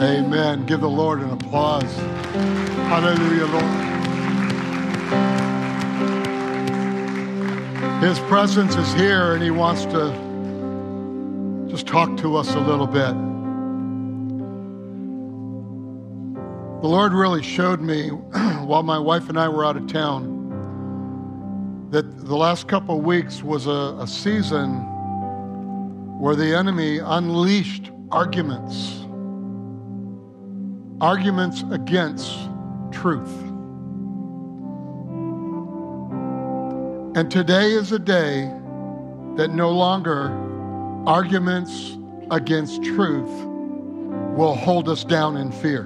Amen. Give the Lord an applause. Hallelujah, Lord. His presence is here and He wants to just talk to us a little bit. The Lord really showed me while my wife and I were out of town that the last couple of weeks was a, a season where the enemy unleashed arguments arguments against truth. And today is a day that no longer arguments against truth will hold us down in fear.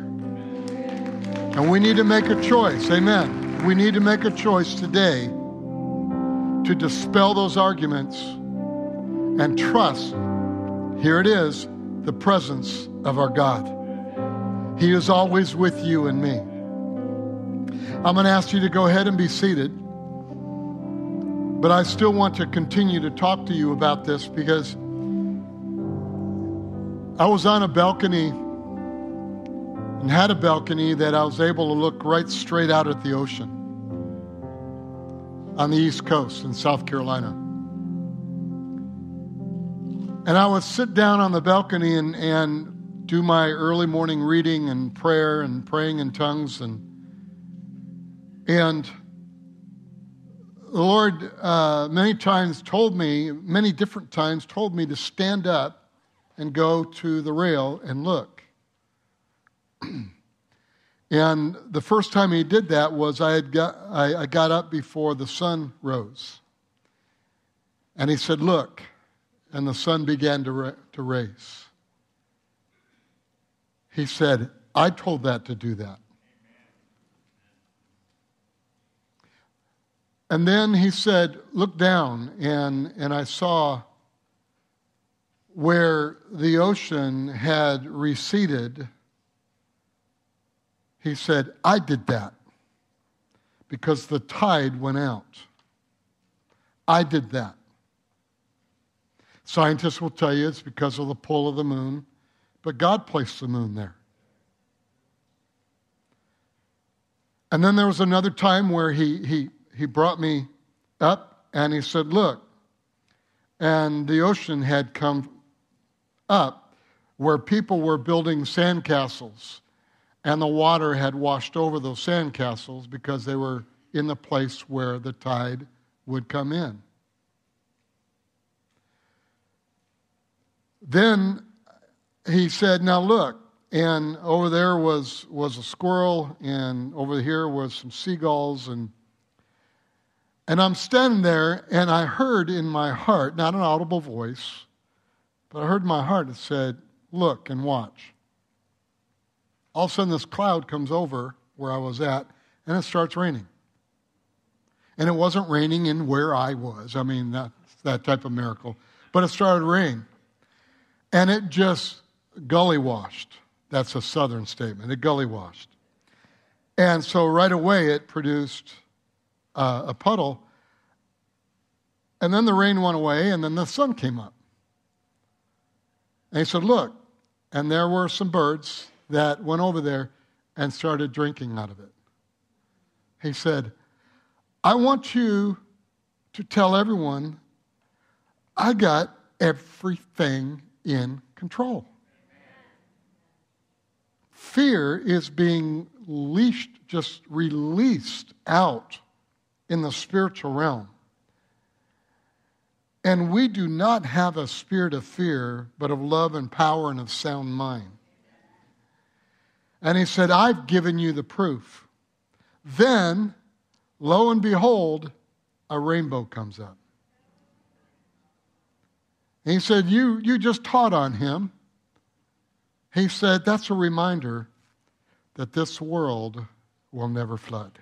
And we need to make a choice. Amen. We need to make a choice today to dispel those arguments and trust, here it is, the presence of our God. He is always with you and me. I'm going to ask you to go ahead and be seated. But I still want to continue to talk to you about this because I was on a balcony and had a balcony that I was able to look right straight out at the ocean on the East Coast in South Carolina. And I would sit down on the balcony and, and do my early morning reading and prayer and praying in tongues and and the Lord uh, many times told me, many different times told me to stand up and go to the rail and look. and the first time he did that was I, had got, I, I got up before the sun rose. And he said, Look. And the sun began to, ra- to raise. He said, I told that to do that. And then he said, Look down, and, and I saw where the ocean had receded. He said, I did that because the tide went out. I did that. Scientists will tell you it's because of the pull of the moon but God placed the moon there. And then there was another time where he, he, he brought me up and he said, Look, and the ocean had come up where people were building sandcastles, and the water had washed over those sandcastles because they were in the place where the tide would come in. Then he said, Now look, and over there was, was a squirrel, and over here was some seagulls, and and I'm standing there, and I heard in my heart, not an audible voice, but I heard in my heart it said, Look and watch. All of a sudden, this cloud comes over where I was at, and it starts raining. And it wasn't raining in where I was. I mean, that, that type of miracle. But it started raining. And it just gully washed. That's a southern statement. It gully washed. And so right away it produced uh, a puddle. And then the rain went away, and then the sun came up. And he said, Look. And there were some birds that went over there and started drinking out of it. He said, I want you to tell everyone I got everything in control. Fear is being leashed, just released out in the spiritual realm. And we do not have a spirit of fear, but of love and power and of sound mind. And he said, I've given you the proof. Then, lo and behold, a rainbow comes up. And he said, You, you just taught on him. He said, That's a reminder that this world will never flood.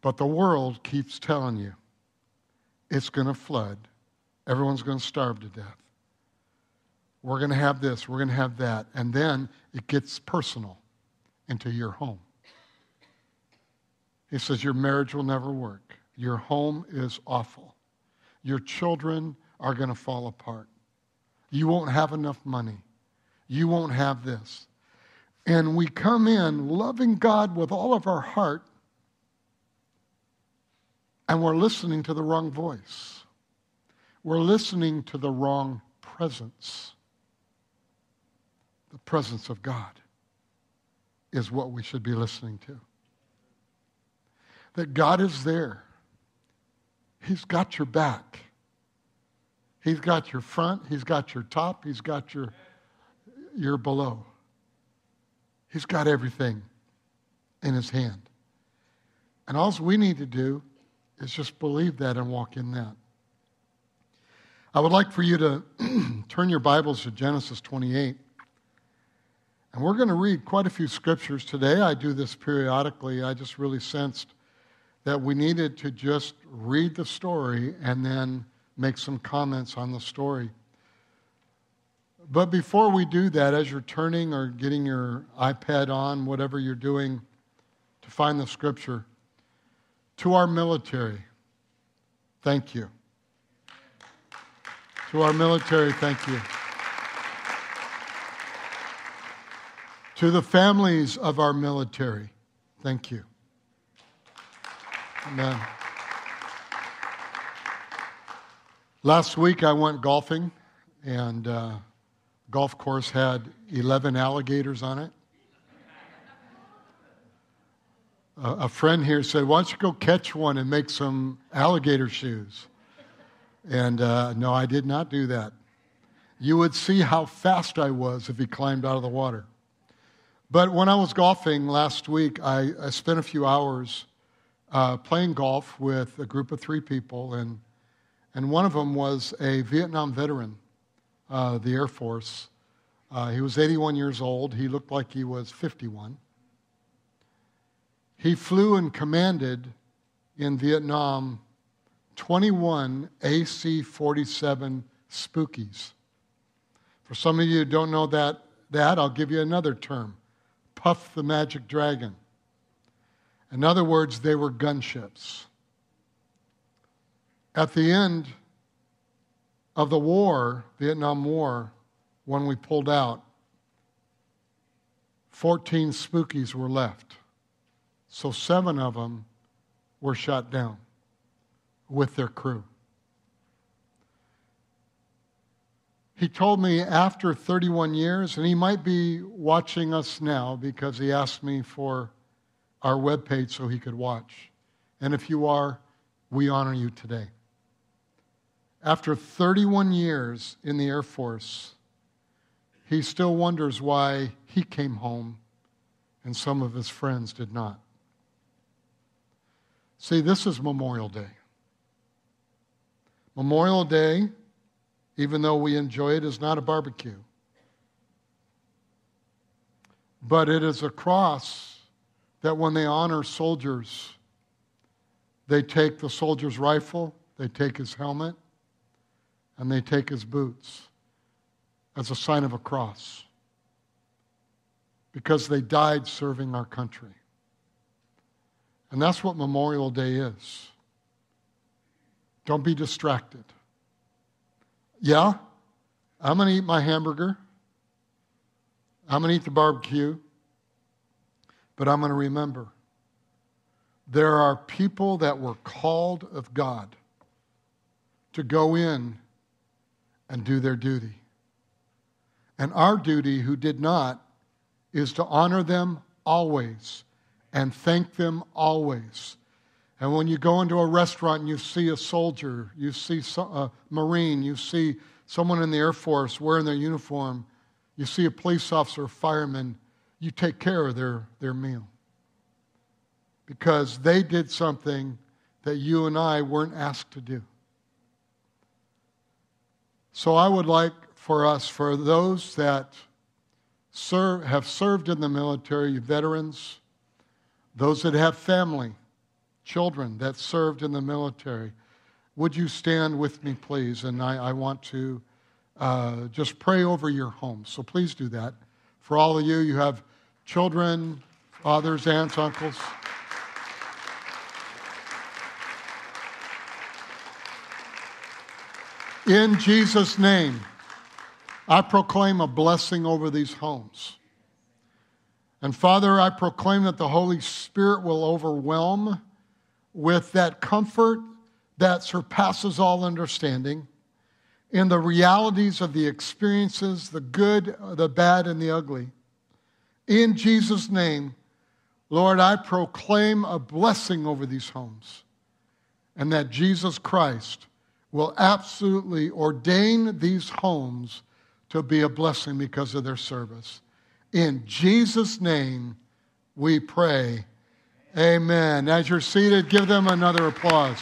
But the world keeps telling you it's going to flood. Everyone's going to starve to death. We're going to have this, we're going to have that. And then it gets personal into your home. He says, Your marriage will never work. Your home is awful. Your children are going to fall apart. You won't have enough money. You won't have this. And we come in loving God with all of our heart, and we're listening to the wrong voice. We're listening to the wrong presence. The presence of God is what we should be listening to. That God is there. He's got your back. He's got your front, he's got your top, he's got your your below. He's got everything in his hand. And all we need to do is just believe that and walk in that. I would like for you to turn your Bibles to Genesis 28. And we're going to read quite a few scriptures today. I do this periodically. I just really sensed that we needed to just read the story and then make some comments on the story. But before we do that, as you're turning or getting your iPad on, whatever you're doing to find the scripture, to our military, thank you. To our military, thank you. To the families of our military, thank you. Amen. Last week I went golfing, and uh, golf course had 11 alligators on it. Uh, a friend here said, Why don't you go catch one and make some alligator shoes? And uh, no, I did not do that. You would see how fast I was if he climbed out of the water. But when I was golfing last week, I, I spent a few hours uh, playing golf with a group of three people, and, and one of them was a Vietnam veteran, uh, the Air Force. Uh, he was 81 years old. He looked like he was 51. He flew and commanded in Vietnam 21 AC 47 Spookies. For some of you who don't know that, that, I'll give you another term Puff the Magic Dragon. In other words, they were gunships. At the end of the war, Vietnam War, when we pulled out, 14 spookies were left. So seven of them were shot down with their crew. He told me after 31 years, and he might be watching us now because he asked me for our webpage so he could watch. And if you are, we honor you today. After 31 years in the Air Force, he still wonders why he came home and some of his friends did not. See, this is Memorial Day. Memorial Day, even though we enjoy it, is not a barbecue. But it is a cross that when they honor soldiers, they take the soldier's rifle, they take his helmet, and they take his boots as a sign of a cross because they died serving our country. And that's what Memorial Day is. Don't be distracted. Yeah, I'm going to eat my hamburger. I'm going to eat the barbecue. But I'm going to remember there are people that were called of God to go in and do their duty. And our duty, who did not, is to honor them always and thank them always. And when you go into a restaurant and you see a soldier, you see a Marine, you see someone in the Air Force wearing their uniform, you see a police officer, a fireman, you take care of their, their meal. Because they did something that you and I weren't asked to do. So I would like for us, for those that serve, have served in the military, veterans, those that have family, children that served in the military, would you stand with me, please? And I, I want to uh, just pray over your home. So please do that. For all of you, you have children, fathers, aunts, uncles. In Jesus' name, I proclaim a blessing over these homes. And Father, I proclaim that the Holy Spirit will overwhelm with that comfort that surpasses all understanding in the realities of the experiences, the good, the bad, and the ugly. In Jesus' name, Lord, I proclaim a blessing over these homes and that Jesus Christ will absolutely ordain these homes to be a blessing because of their service. In Jesus' name, we pray. Amen. As you're seated, give them another applause.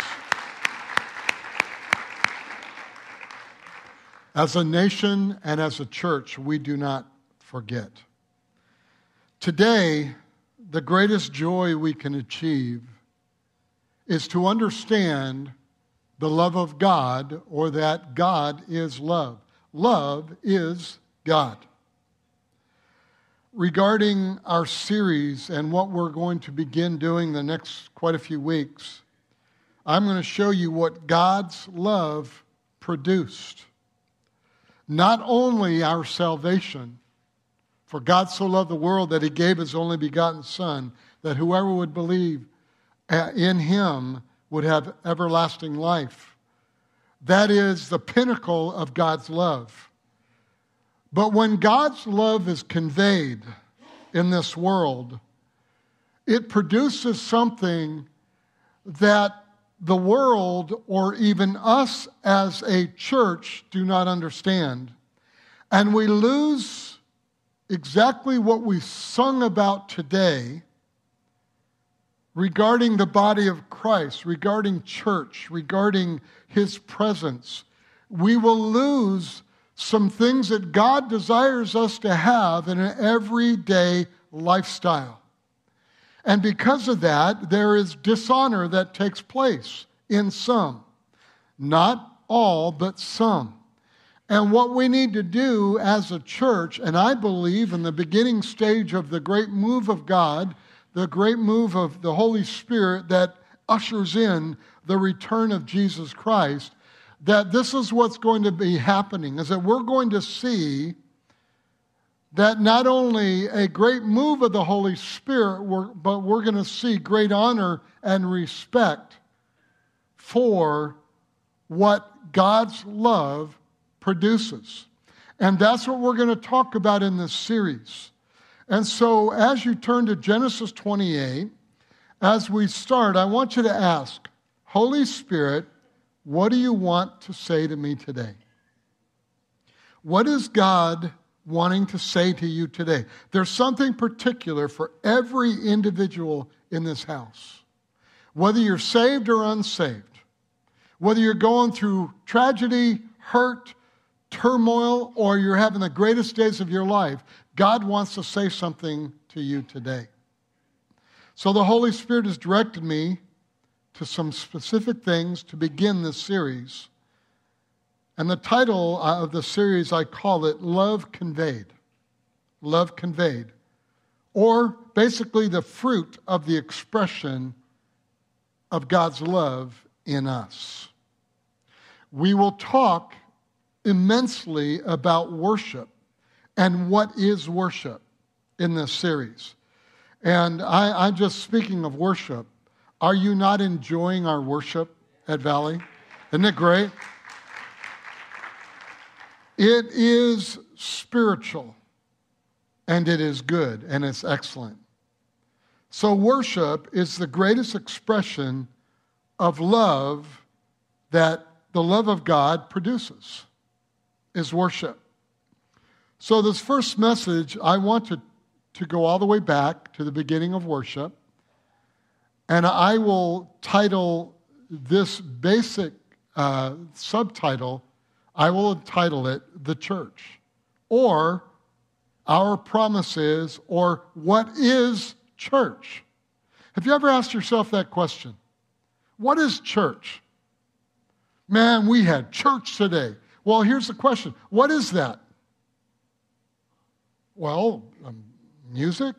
As a nation and as a church, we do not forget. Today, the greatest joy we can achieve is to understand the love of God or that God is love. Love is God. Regarding our series and what we're going to begin doing the next quite a few weeks, I'm going to show you what God's love produced not only our salvation, for God so loved the world that he gave his only begotten Son, that whoever would believe uh, in him would have everlasting life. That is the pinnacle of God's love. But when God's love is conveyed in this world, it produces something that the world or even us as a church do not understand. And we lose exactly what we sung about today regarding the body of Christ, regarding church, regarding his presence. We will lose some things that God desires us to have in an everyday lifestyle. And because of that, there is dishonor that takes place in some. Not all, but some. And what we need to do as a church, and I believe in the beginning stage of the great move of God, the great move of the Holy Spirit that ushers in the return of Jesus Christ, that this is what's going to be happening, is that we're going to see that not only a great move of the Holy Spirit, but we're going to see great honor and respect for what God's love produces. And that's what we're going to talk about in this series. And so, as you turn to Genesis 28, as we start, I want you to ask, Holy Spirit, what do you want to say to me today? What is God wanting to say to you today. There's something particular for every individual in this house. Whether you're saved or unsaved, whether you're going through tragedy, hurt, turmoil, or you're having the greatest days of your life, God wants to say something to you today. So the Holy Spirit has directed me to some specific things to begin this series. And the title uh, of the series, I call it Love Conveyed. Love Conveyed. Or basically the fruit of the expression of God's love in us. We will talk immensely about worship and what is worship in this series. And I, am just speaking of worship. Are you not enjoying our worship at Valley? Isn't it great? It is spiritual and it is good and it's excellent. So, worship is the greatest expression of love that the love of God produces, is worship. So, this first message, I want to, to go all the way back to the beginning of worship, and I will title this basic uh, subtitle I will entitle it The Church, or Our Promises, or What is Church? Have you ever asked yourself that question? What is church? Man, we had church today. Well, here's the question What is that? Well, um, music,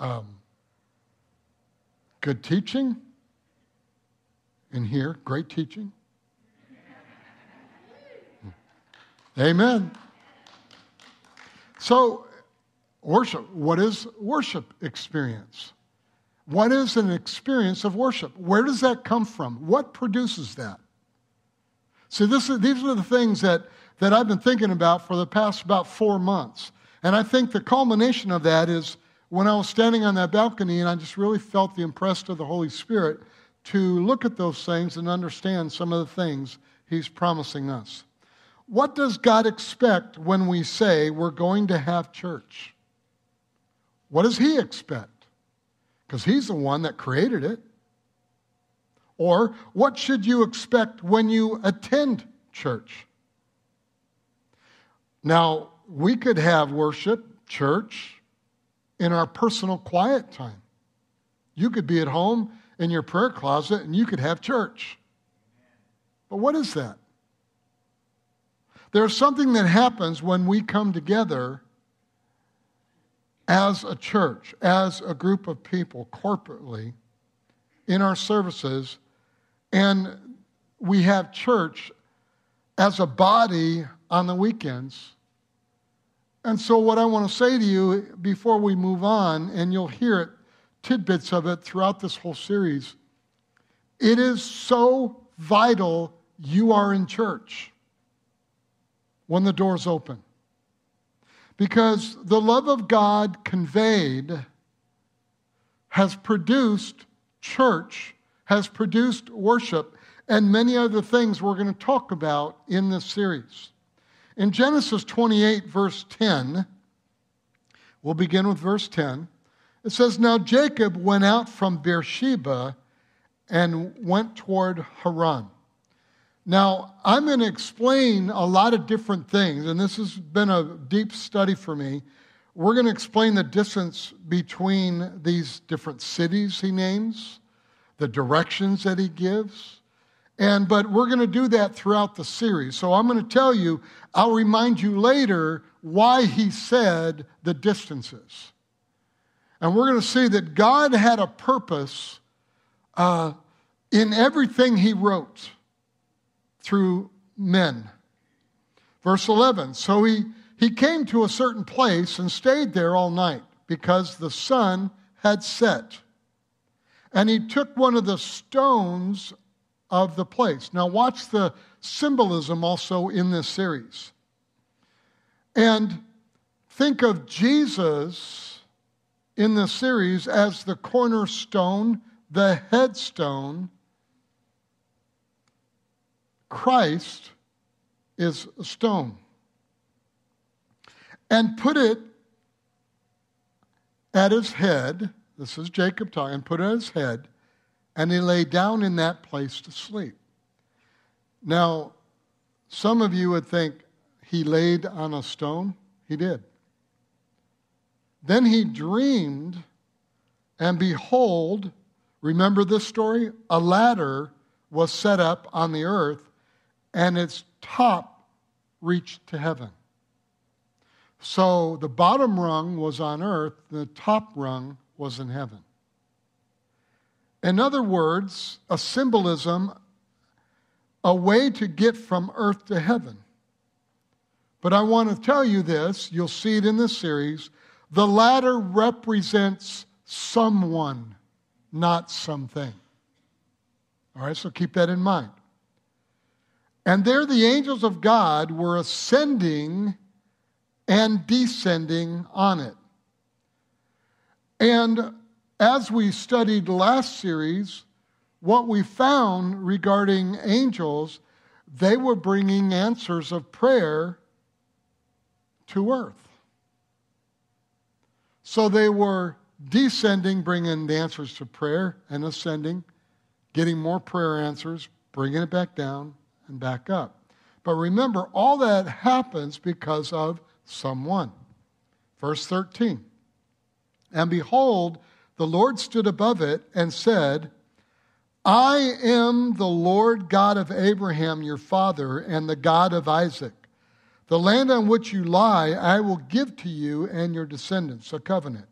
um, good teaching. In here, great teaching. Amen. So, worship. What is worship experience? What is an experience of worship? Where does that come from? What produces that? See, this is, these are the things that, that I've been thinking about for the past about four months. And I think the culmination of that is when I was standing on that balcony and I just really felt the impress of the Holy Spirit to look at those things and understand some of the things He's promising us. What does God expect when we say we're going to have church? What does He expect? Because He's the one that created it. Or what should you expect when you attend church? Now, we could have worship, church, in our personal quiet time. You could be at home in your prayer closet and you could have church. But what is that? There's something that happens when we come together as a church, as a group of people, corporately, in our services, and we have church as a body on the weekends. And so, what I want to say to you before we move on, and you'll hear it, tidbits of it throughout this whole series, it is so vital you are in church when the doors open. Because the love of God conveyed has produced church, has produced worship, and many other things we're going to talk about in this series. In Genesis 28, verse 10, we'll begin with verse 10. It says, Now Jacob went out from Beersheba and went toward Haran. Now, I'm going to explain a lot of different things, and this has been a deep study for me. We're going to explain the distance between these different cities he names, the directions that he gives. And but we're going to do that throughout the series. So I'm going to tell you, I'll remind you later why he said the distances. And we're going to see that God had a purpose uh, in everything he wrote through men. Verse 11 So he, he came to a certain place and stayed there all night because the sun had set. And he took one of the stones of the place. Now, watch the symbolism also in this series. And think of Jesus in the series as the cornerstone, the headstone. Christ is a stone. And put it at his head, this is Jacob talking, put it at his head, and he lay down in that place to sleep. Now, some of you would think he laid on a stone. He did. Then he dreamed, and behold, remember this story? A ladder was set up on the earth, and its top reached to heaven. So the bottom rung was on earth, the top rung was in heaven. In other words, a symbolism, a way to get from earth to heaven. But I want to tell you this, you'll see it in this series. The ladder represents someone, not something. All right, so keep that in mind. And there the angels of God were ascending and descending on it. And as we studied last series, what we found regarding angels, they were bringing answers of prayer to earth. So they were descending, bringing the answers to prayer, and ascending, getting more prayer answers, bringing it back down and back up. But remember, all that happens because of someone. Verse 13 And behold, the Lord stood above it and said, I am the Lord God of Abraham your father and the God of Isaac. The land on which you lie, I will give to you and your descendants, a covenant.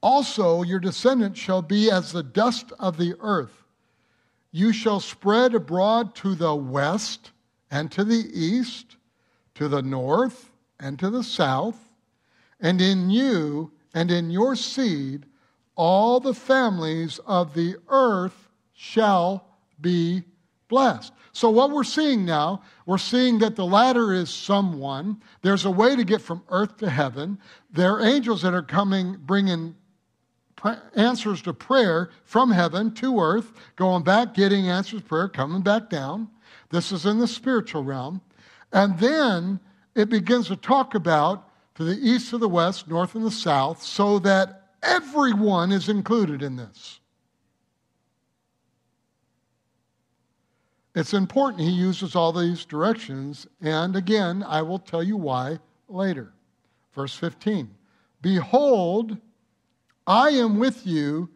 Also, your descendants shall be as the dust of the earth. You shall spread abroad to the west and to the east, to the north and to the south, and in you and in your seed all the families of the earth shall be blessed. So, what we're seeing now, we're seeing that the ladder is someone. There's a way to get from earth to heaven. There are angels that are coming, bringing answers to prayer from heaven to earth, going back, getting answers to prayer, coming back down. This is in the spiritual realm. And then it begins to talk about to the east, to the west, north, and the south, so that everyone is included in this. It's important he uses all these directions, and again, I will tell you why later. Verse 15 Behold, I am with you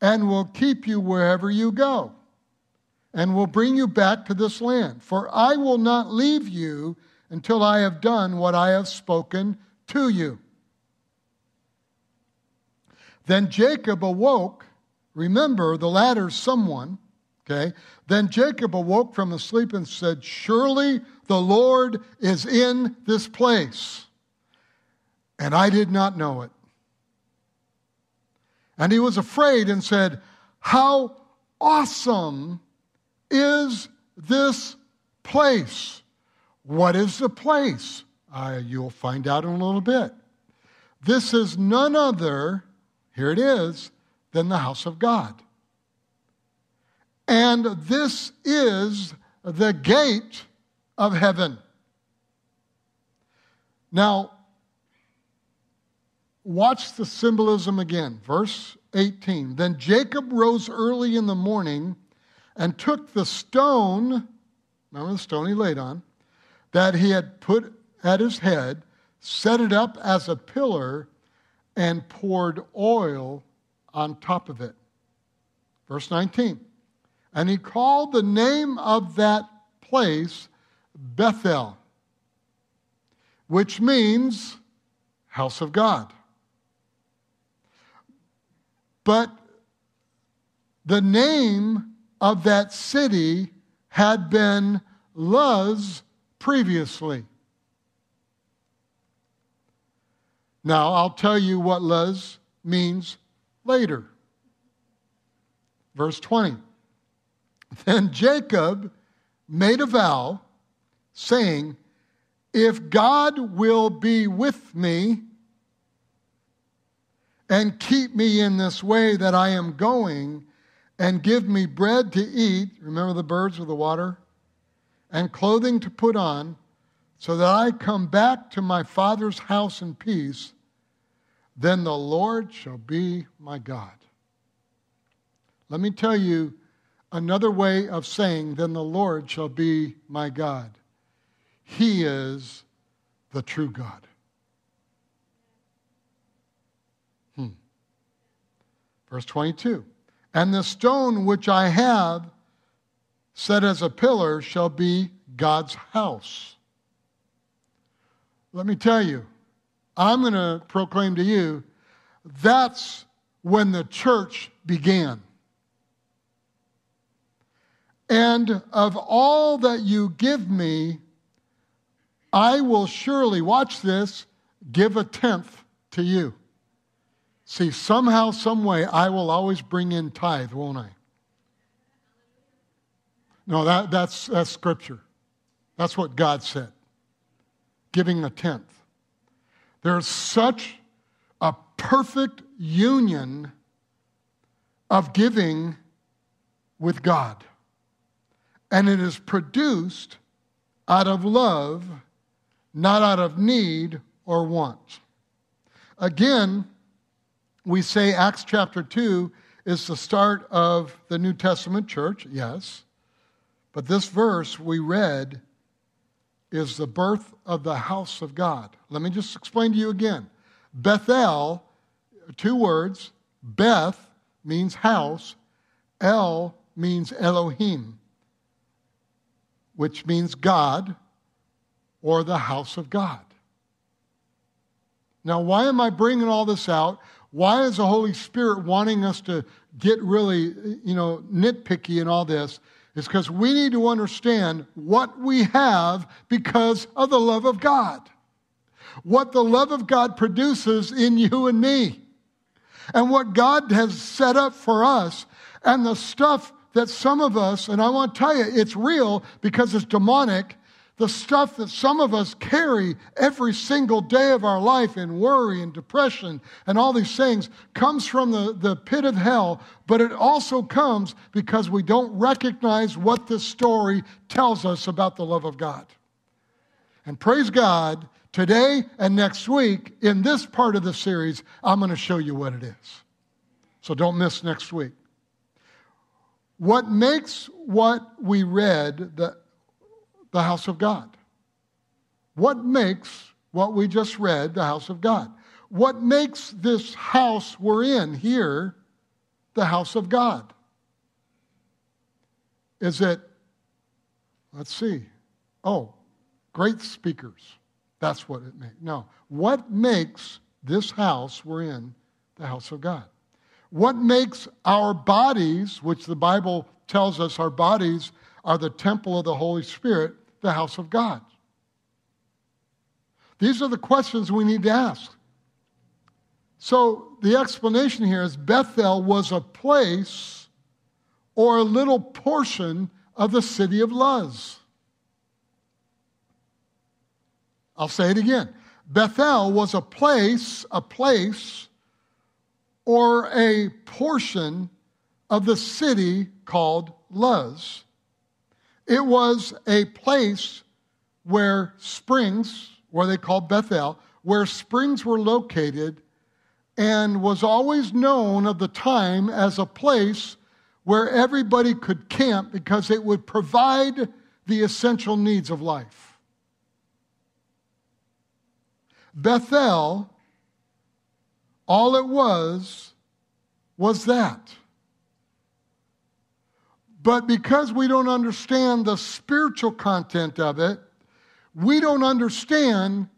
and will keep you wherever you go, and will bring you back to this land. For I will not leave you until I have done what I have spoken to you. Then Jacob awoke. Remember, the ladder's someone. Okay? Then Jacob awoke from his sleep and said, Surely the Lord is in this place. And I did not know it. And he was afraid and said, How awesome is this place? What is the place? Uh, you'll find out in a little bit. This is none other, here it is, than the house of God. And this is the gate of heaven. Now, watch the symbolism again. Verse 18. Then Jacob rose early in the morning and took the stone, remember the stone he laid on, that he had put at his head, set it up as a pillar, and poured oil on top of it. Verse 19. And he called the name of that place Bethel, which means house of God. But the name of that city had been Luz previously. Now, I'll tell you what Luz means later. Verse 20. Then Jacob made a vow, saying, If God will be with me and keep me in this way that I am going, and give me bread to eat, remember the birds with the water, and clothing to put on, so that I come back to my father's house in peace, then the Lord shall be my God. Let me tell you another way of saying, then the Lord shall be my God. He is the true God. Hmm. Verse 22 And the stone which I have set as a pillar shall be God's house. Let me tell you, I'm going to proclaim to you that's when the church began. And of all that you give me, I will surely, watch this, give a tenth to you. See, somehow, some way, I will always bring in tithe, won't I? No, that, that's, that's scripture. That's what God said. Giving a tenth. There's such a perfect union of giving with God. And it is produced out of love, not out of need or want. Again, we say Acts chapter 2 is the start of the New Testament church, yes. But this verse we read is the birth of the house of God. Let me just explain to you again. Bethel, two words, Beth means house, El means Elohim which means God or the house of God. Now, why am I bringing all this out? Why is the Holy Spirit wanting us to get really, you know, nitpicky in all this? Is because we need to understand what we have because of the love of God. What the love of God produces in you and me. And what God has set up for us. And the stuff that some of us, and I want to tell you, it's real because it's demonic the stuff that some of us carry every single day of our life in worry and depression and all these things comes from the, the pit of hell, but it also comes because we don't recognize what this story tells us about the love of God. And praise God, today and next week, in this part of the series, I'm going to show you what it is. So don't miss next week. What makes what we read, the the house of God? What makes what we just read the house of God? What makes this house we're in here the house of God? Is it, let's see, oh, great speakers. That's what it makes. No. What makes this house we're in the house of God? What makes our bodies, which the Bible tells us our bodies are the temple of the Holy Spirit, the house of God? These are the questions we need to ask. So the explanation here is Bethel was a place or a little portion of the city of Luz. I'll say it again. Bethel was a place, a place, or a portion of the city called Luz. It was a place where springs, where they called Bethel, where springs were located, and was always known of the time as a place where everybody could camp because it would provide the essential needs of life. Bethel, all it was, was that. But because we don't understand the spiritual content of it, we don't understand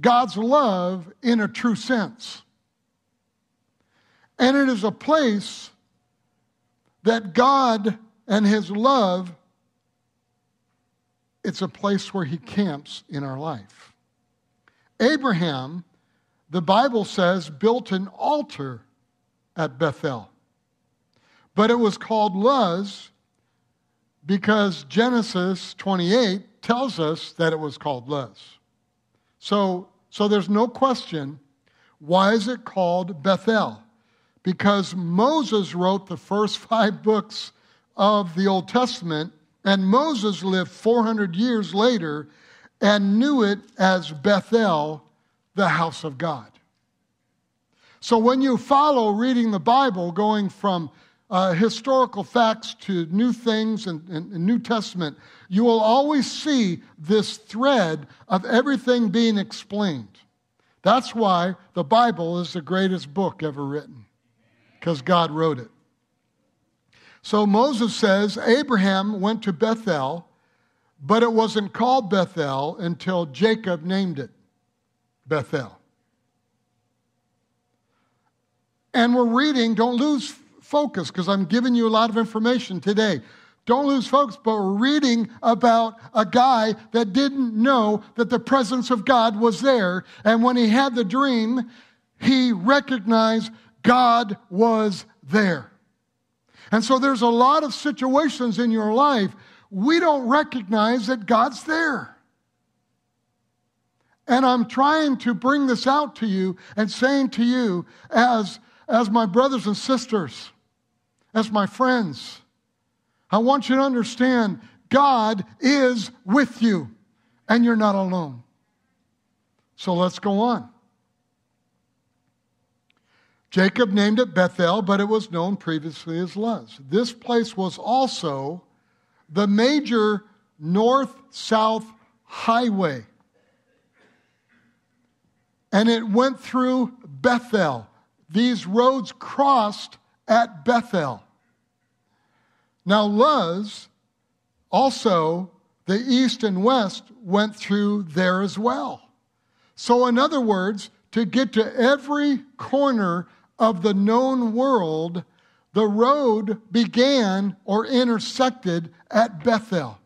God's love in a true sense. And it is a place that God and His love, it's a place where He camps in our life. Abraham, the Bible says, built an altar at Bethel. But it was called Luz because Genesis 28 tells us that it was called Luz. So, so there's no question why is it called Bethel? Because Moses wrote the first five books of the Old Testament, and Moses lived 400 years later and knew it as Bethel, the house of God. So when you follow reading the Bible, going from uh, historical facts to new things and, and, and New Testament, you will always see this thread of everything being explained. That's why the Bible is the greatest book ever written, because God wrote it. So Moses says Abraham went to Bethel, but it wasn't called Bethel until Jacob named it Bethel. And we're reading, don't lose focus because I'm giving you a lot of information today. Don't lose focus, but we're reading about a guy that didn't know that the presence of God was there. And when he had the dream, he recognized God was there. And so there's a lot of situations in your life we don't recognize that God's there. And I'm trying to bring this out to you and saying to you, as, as my brothers and sisters, as my friends. I want you to understand God is with you and you're not alone. So let's go on. Jacob named it Bethel, but it was known previously as Luz. This place was also the major north south highway. And it went through Bethel. These roads crossed at Bethel. Now, Luz, also the east and west went through there as well. So, in other words, to get to every corner of the known world, the road began or intersected at Bethel.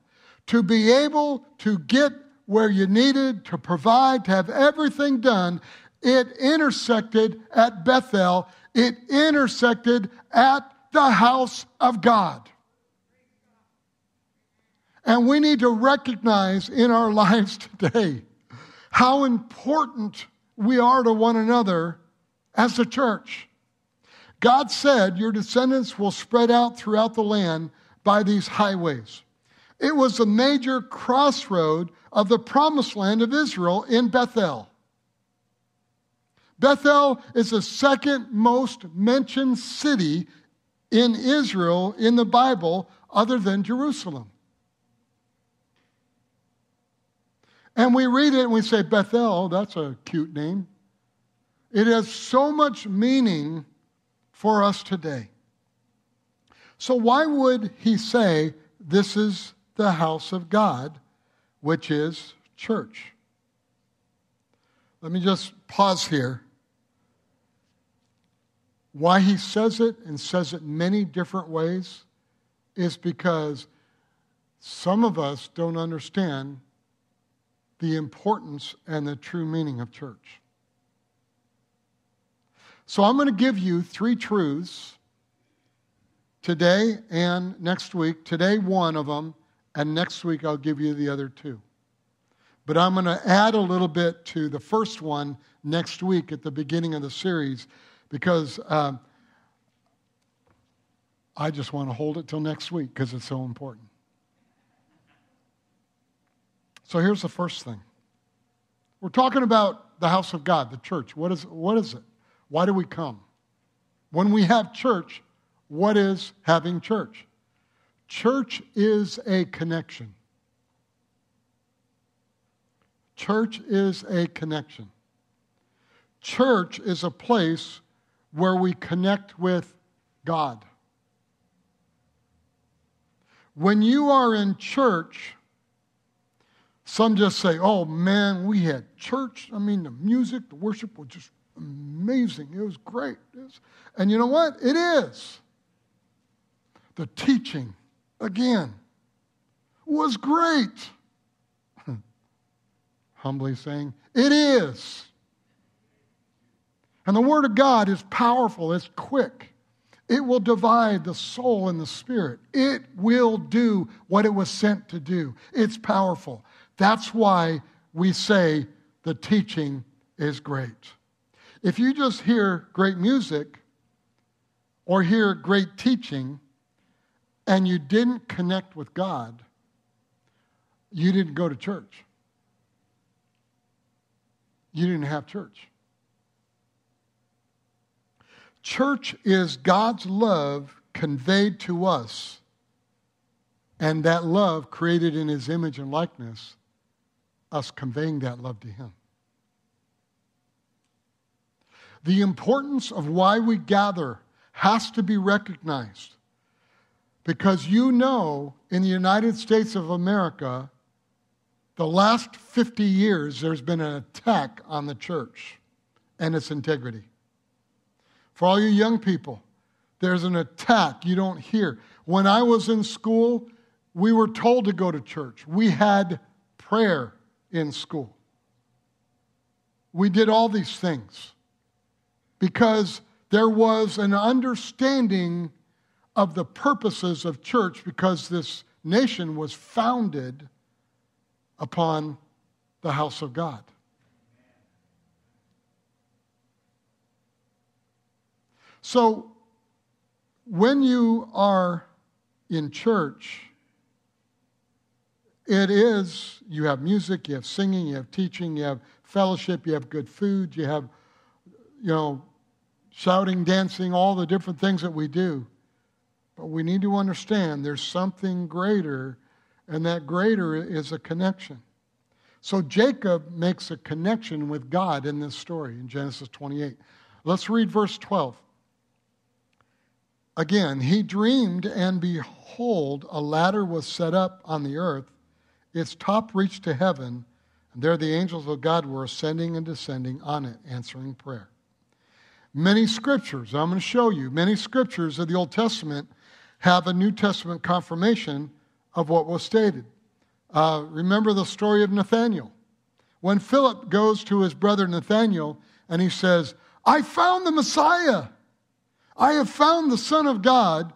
To be able to get where you needed to provide, to have everything done, it intersected at Bethel. It intersected at the house of God. And we need to recognize in our lives today how important we are to one another as a church. God said, Your descendants will spread out throughout the land by these highways. It was a major crossroad of the promised land of Israel in Bethel. Bethel is the second most mentioned city in Israel in the Bible other than Jerusalem. And we read it and we say, Bethel, that's a cute name. It has so much meaning for us today. So, why would he say, This is the house of God, which is church? Let me just pause here. Why he says it and says it many different ways is because some of us don't understand the importance and the true meaning of church. So I'm going to give you three truths today and next week. Today, one of them, and next week I'll give you the other two. But I'm going to add a little bit to the first one next week at the beginning of the series because um, I just want to hold it till next week because it's so important. So here's the first thing. We're talking about the house of God, the church. What is, what is it? Why do we come? When we have church, what is having church? Church is a connection. Church is a connection. Church is a place where we connect with God. When you are in church, some just say, oh man, we had church. I mean, the music, the worship was just amazing. It was great. It was, and you know what? It is. The teaching, again, was great. Humbly saying, it is. And the Word of God is powerful, it's quick. It will divide the soul and the spirit. It will do what it was sent to do. It's powerful. That's why we say the teaching is great. If you just hear great music or hear great teaching and you didn't connect with God, you didn't go to church. You didn't have church. Church is God's love conveyed to us, and that love created in his image and likeness us conveying that love to Him. The importance of why we gather has to be recognized because you know in the United States of America, the last 50 years, there's been an attack on the church and its integrity. For all you young people, there's an attack you don't hear. When I was in school, we were told to go to church. We had prayer in school. We did all these things because there was an understanding of the purposes of church because this nation was founded upon the house of God. So, when you are in church, it is, you have music, you have singing, you have teaching, you have fellowship, you have good food, you have, you know, shouting, dancing, all the different things that we do. But we need to understand there's something greater, and that greater is a connection. So Jacob makes a connection with God in this story in Genesis 28. Let's read verse 12. Again, he dreamed, and behold, a ladder was set up on the earth its top reached to heaven, and there the angels of God were ascending and descending on it, answering prayer. Many scriptures, I'm going to show you, many scriptures of the Old Testament have a New Testament confirmation of what was stated. Uh, remember the story of Nathaniel. When Philip goes to his brother Nathaniel and he says, I found the Messiah. I have found the Son of God.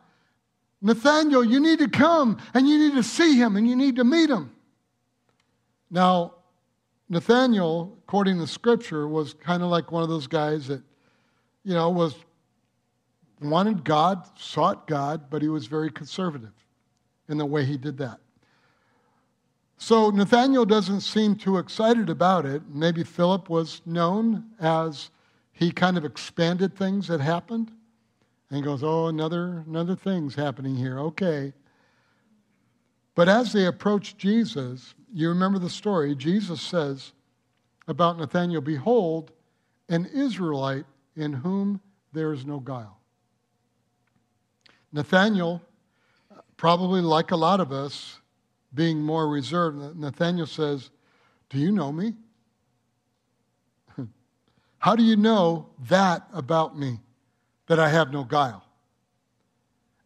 Nathaniel, you need to come and you need to see him and you need to meet him. Now, Nathaniel, according to scripture, was kind of like one of those guys that, you know, was wanted God, sought God, but he was very conservative in the way he did that. So Nathaniel doesn't seem too excited about it. Maybe Philip was known as he kind of expanded things that happened. And goes, Oh, another, another thing's happening here. Okay. But as they approach Jesus, you remember the story. Jesus says about Nathanael, Behold, an Israelite in whom there is no guile. Nathanael, probably like a lot of us, being more reserved, Nathanael says, Do you know me? How do you know that about me, that I have no guile?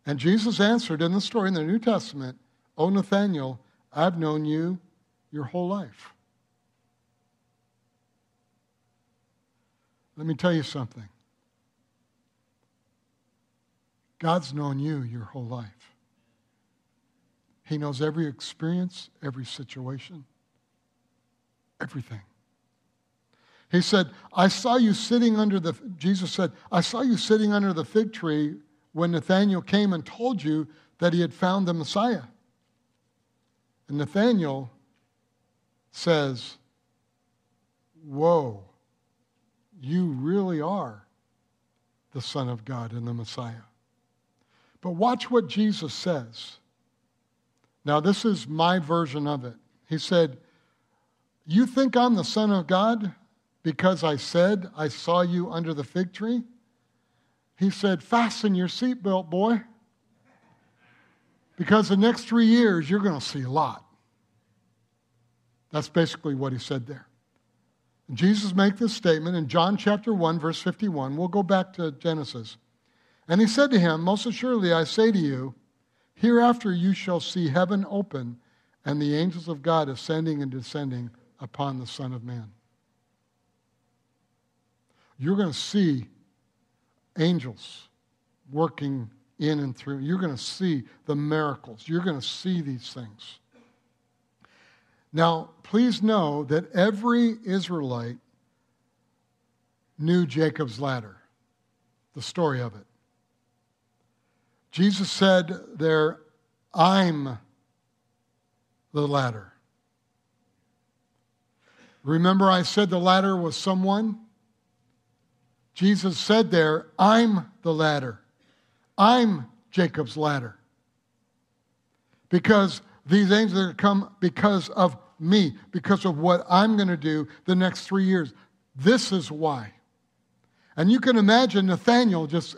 And Jesus answered in the story in the New Testament, O Nathanael, I've known you your whole life. Let me tell you something. God's known you your whole life. He knows every experience, every situation, everything. He said, I saw you sitting under the, Jesus said, I saw you sitting under the fig tree when Nathanael came and told you that he had found the Messiah. And Nathanael says, Whoa, you really are the Son of God and the Messiah. But watch what Jesus says. Now, this is my version of it. He said, You think I'm the Son of God because I said I saw you under the fig tree? He said, Fasten your seatbelt, boy. Because the next three years, you're going to see a lot. That's basically what he said there. Jesus made this statement in John chapter 1, verse 51. We'll go back to Genesis. And he said to him, Most assuredly I say to you, Hereafter you shall see heaven open and the angels of God ascending and descending upon the Son of Man. You're going to see angels working in and through. You're going to see the miracles. You're going to see these things. Now, please know that every Israelite knew Jacob's ladder, the story of it. Jesus said there, I'm the ladder. Remember, I said the ladder was someone? Jesus said there, I'm the ladder. I'm Jacob's ladder. Because these angels are come because of me, because of what I'm going to do the next three years. This is why. And you can imagine Nathaniel just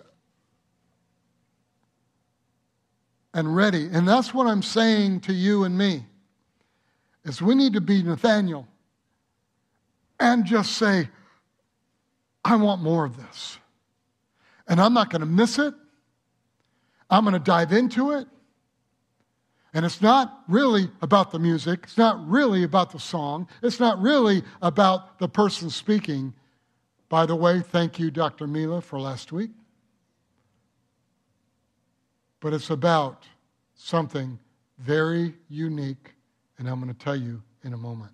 and ready. And that's what I'm saying to you and me. Is we need to be Nathaniel and just say, I want more of this. And I'm not going to miss it. I'm going to dive into it. And it's not really about the music. It's not really about the song. It's not really about the person speaking. By the way, thank you, Dr. Mila, for last week but it's about something very unique, and I'm going to tell you in a moment.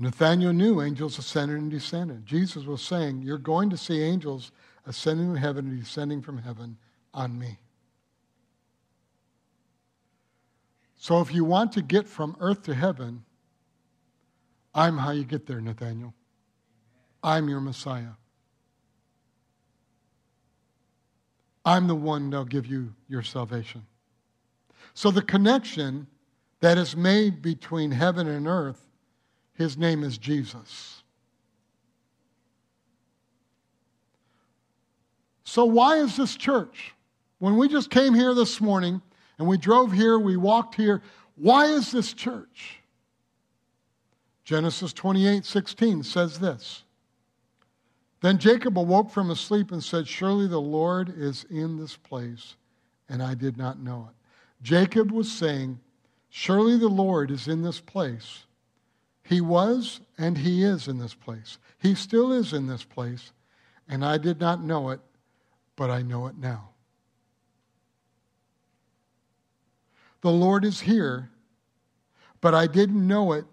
Nathanael knew angels ascended and descended. Jesus was saying, You're going to see angels ascending to heaven and descending from heaven on me. So if you want to get from earth to heaven, I'm how you get there, Nathaniel. I'm your Messiah. I'm the one that'll give you your salvation. So the connection that is made between heaven and earth, his name is Jesus. So, why is this church? When we just came here this morning and we drove here, we walked here, why is this church? Genesis 28 16 says this Then Jacob awoke from his sleep and said, Surely the Lord is in this place, and I did not know it. Jacob was saying, Surely the Lord is in this place. He was and he is in this place. He still is in this place, and I did not know it, but I know it now. The Lord is here, but I didn't know it,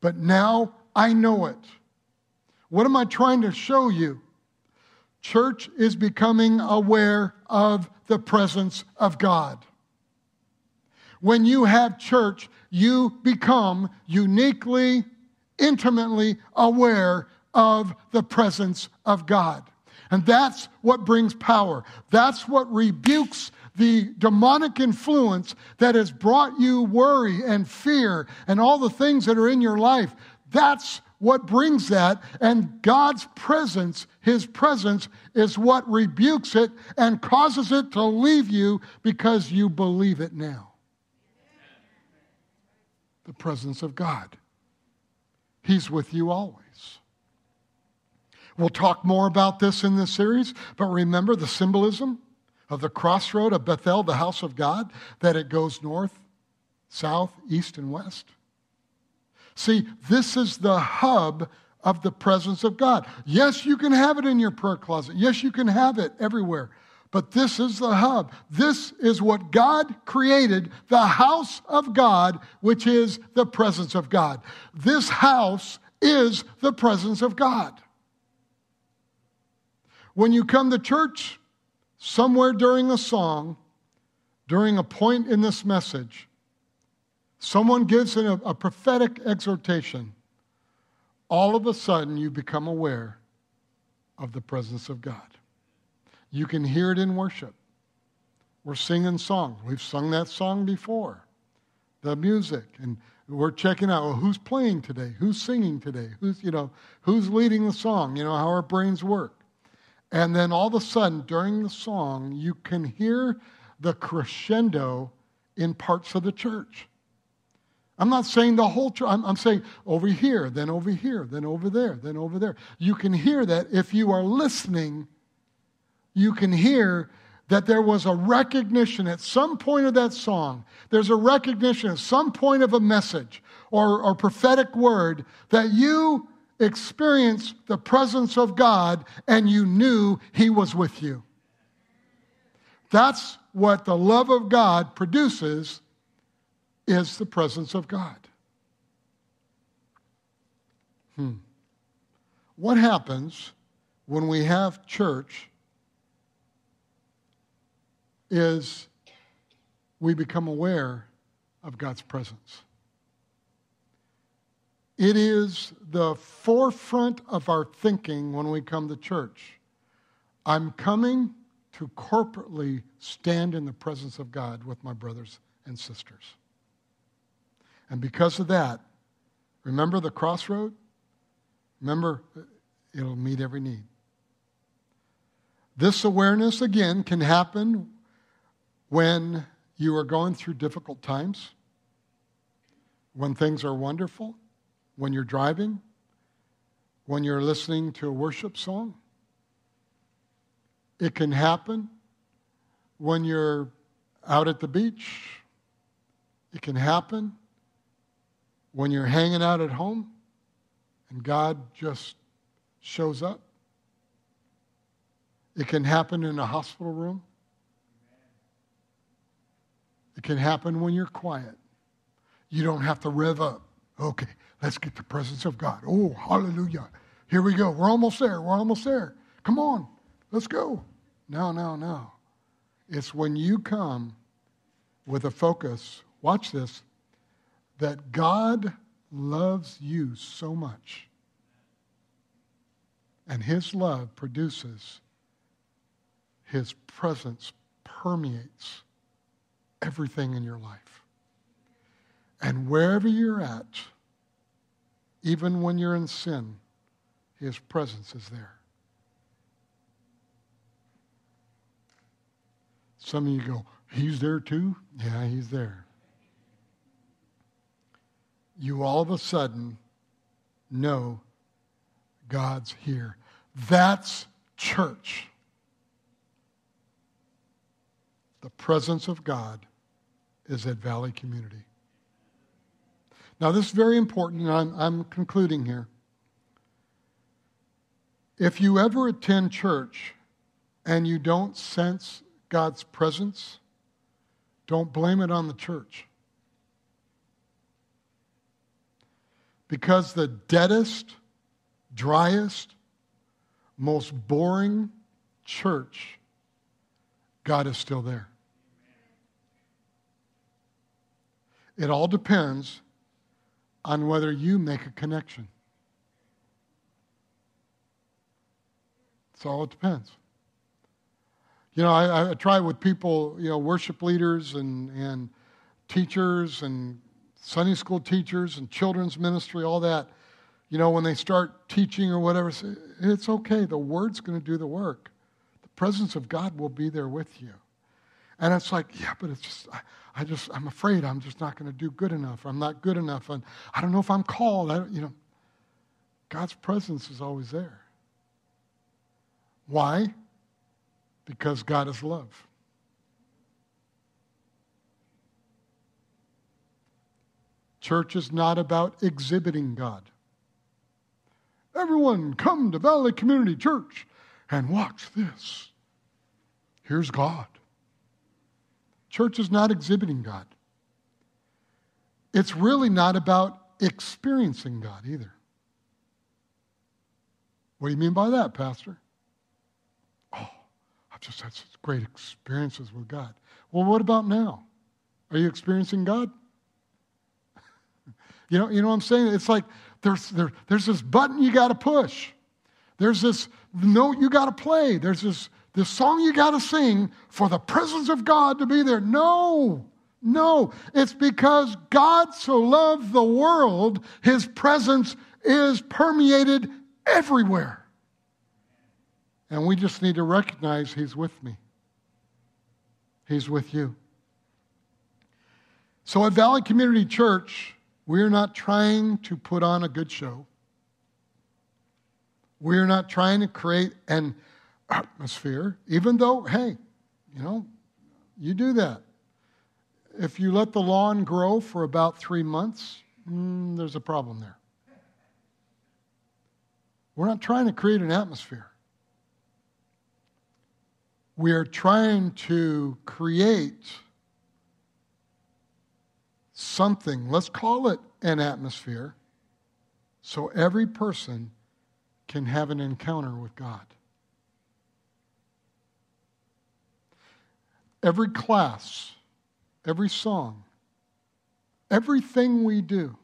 but now I know it. What am I trying to show you? Church is becoming aware of the presence of God. When you have church, you become uniquely, intimately aware of the presence of God. And that's what brings power. That's what rebukes the demonic influence that has brought you worry and fear and all the things that are in your life. That's what brings that. And God's presence, His presence, is what rebukes it and causes it to leave you because you believe it now. The presence of God. He's with you always. We'll talk more about this in this series, but remember the symbolism of the crossroad of Bethel, the house of God, that it goes north, south, east, and west. See, this is the hub of the presence of God. Yes, you can have it in your prayer closet. Yes, you can have it everywhere. But this is the hub. This is what God created, the house of God, which is the presence of God. This house is the presence of God. When you come to church, somewhere during a song, during a point in this message, someone gives a, a prophetic exhortation, all of a sudden you become aware of the presence of God. You can hear it in worship. We're singing songs. We've sung that song before. The music. And we're checking out well, who's playing today, who's singing today, who's, you know, who's leading the song, you know, how our brains work. And then all of a sudden, during the song, you can hear the crescendo in parts of the church. I'm not saying the whole church. I'm, I'm, saying over here, then over here, then over there, then over there. You can hear that if you are listening, you can hear that there was a recognition at some point of that song. There's a recognition at some point of a message or, or prophetic word that you experienced the presence of God and you knew He was with you. That's what the love of God produces is the presence of God. Hmm. What happens when we have church is we become aware of God's presence. It is the forefront of our thinking when we come to church. I'm coming to corporately stand in the presence of God with my brothers and sisters. And because of that, remember the crossroad? Remember, it'll meet every need. This awareness, again, can happen when you are going through difficult times, when things are wonderful, when you're driving, when you're listening to a worship song. It can happen when you're out at the beach. It can happen when you're hanging out at home and God just shows up. It can happen in a hospital room. It can happen when you're quiet. You don't have to rev up. Okay, let's get the presence of God. Oh, hallelujah. Here we go. We're almost there. We're almost there. Come on, let's go. No, no, no. It's when you come with a focus, watch this, that God loves you so much. And his love produces, his presence permeates everything in your life. And wherever you're at, even when you're in sin, his presence is there. Some of you go, He's there too? Yeah, He's there you all of a sudden know God's here. That's church. The presence of God is at Valley Community. Now, this is very important, and I'm, I'm concluding here. If you ever attend church and you don't sense God's presence, don't blame it on the church. Because the deadest, driest, most boring church, God is still there. It all depends on whether you make a connection. That's all it depends. You know, I, I try with people, you know, worship leaders and, and teachers and Sunday school teachers and children's ministry, all that. You know, when they start teaching or whatever, it's okay. The word's going to do the work. The presence of God will be there with you. And it's like, yeah, but it's just, I, I just, I'm afraid I'm just not going to do good enough. I'm not good enough. And I don't know if I'm called. I, you know, God's presence is always there. Why? Because God is love. Church is not about exhibiting God. Everyone, come to Valley Community Church and watch this. Here's God. Church is not exhibiting God. It's really not about experiencing God either. What do you mean by that, Pastor? Oh, I've just had such great experiences with God. Well, what about now? Are you experiencing God? you know, you know what I'm saying? It's like there's, there, there's this button you got to push. There's this note you got to play. There's this the song you got to sing for the presence of God to be there. No, no. It's because God so loved the world, his presence is permeated everywhere. And we just need to recognize he's with me, he's with you. So at Valley Community Church, we're not trying to put on a good show. We're not trying to create an atmosphere, even though, hey, you know, you do that. If you let the lawn grow for about three months, mm, there's a problem there. We're not trying to create an atmosphere. We are trying to create something, let's call it an atmosphere, so every person can have an encounter with God. Every class, every song, everything we do,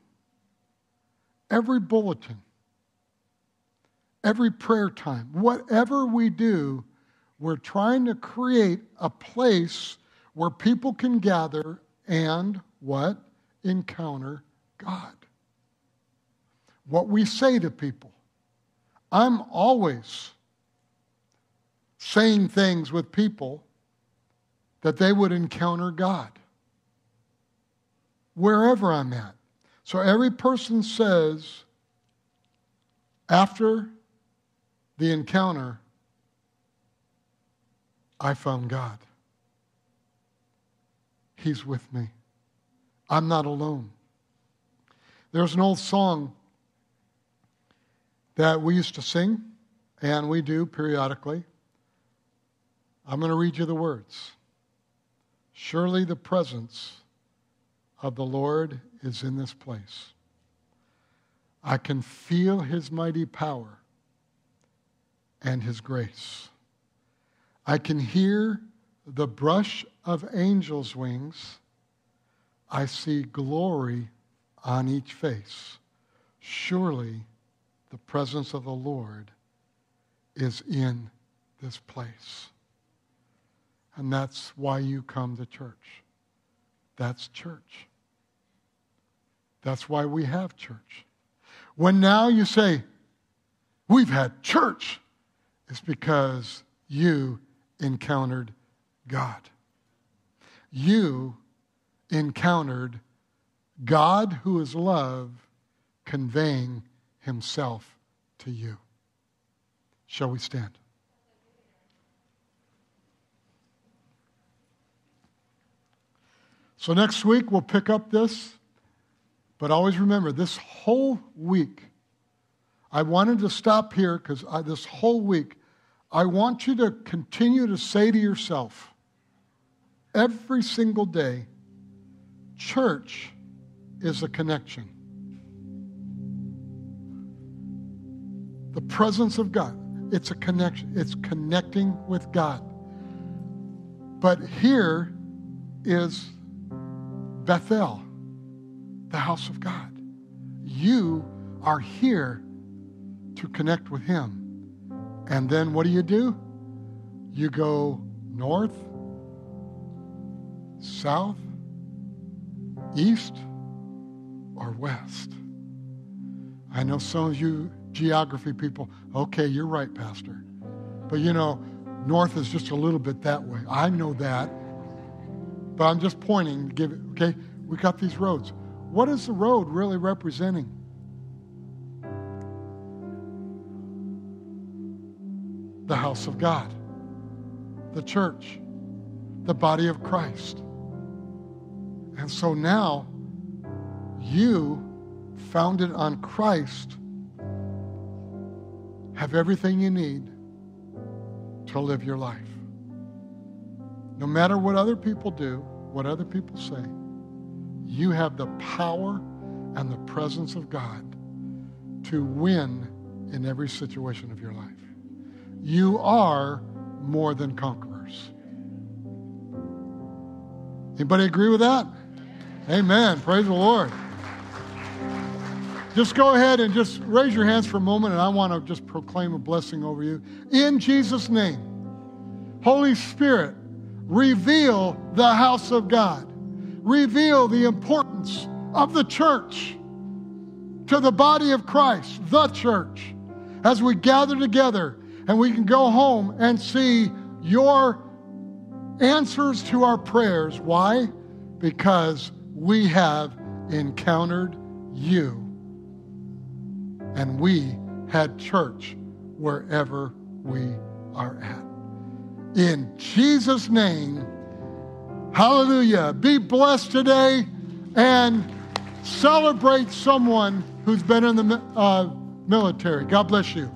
every bulletin, every prayer time, whatever we do, we're trying to create a place where people can gather and what? Encounter God. What we say to people. I'm always saying things with people that they would encounter God wherever I'm at. So every person says, after the encounter, I found God. He's with me. I'm not alone. There's an old song that we used to sing, and we do periodically. I'm going to read you the words. Surely the presence of the Lord is in this place. I can feel his mighty power and his grace. I can hear the brush of angels' wings. I see glory on each face. Surely the presence of the Lord is in this place. And that's why you come to church. That's church. That's why we have church. When now you say, We've had church, it's because you encountered God. You encountered God, who is love, conveying himself to you. Shall we stand? So next week we'll pick up this, but always remember this whole week, I wanted to stop here because this whole week, I want you to continue to say to yourself every single day, church is a connection. The presence of God, it's a connection. It's connecting with God. But here is Bethel, the house of God. You are here to connect with Him. And then what do you do? You go north, south, east, or west. I know some of you geography people, okay, you're right, Pastor. But you know, north is just a little bit that way. I know that. But I'm just pointing to give it, okay? We got these roads. What is the road really representing? The house of God, the church, the body of Christ. And so now, you, founded on Christ, have everything you need to live your life. No matter what other people do, what other people say, you have the power and the presence of God to win in every situation of your life. You are more than conquerors. Anybody agree with that? Amen. Praise the Lord. Just go ahead and just raise your hands for a moment, and I want to just proclaim a blessing over you. In Jesus' name, Holy Spirit, reveal the house of God, reveal the importance of the church to the body of Christ, the church, as we gather together and we can go home and see your answers to our prayers. Why? Because we have encountered you and we had church wherever we are at. In Jesus' name, hallelujah. Be blessed today and celebrate someone who's been in the uh, military. God bless you.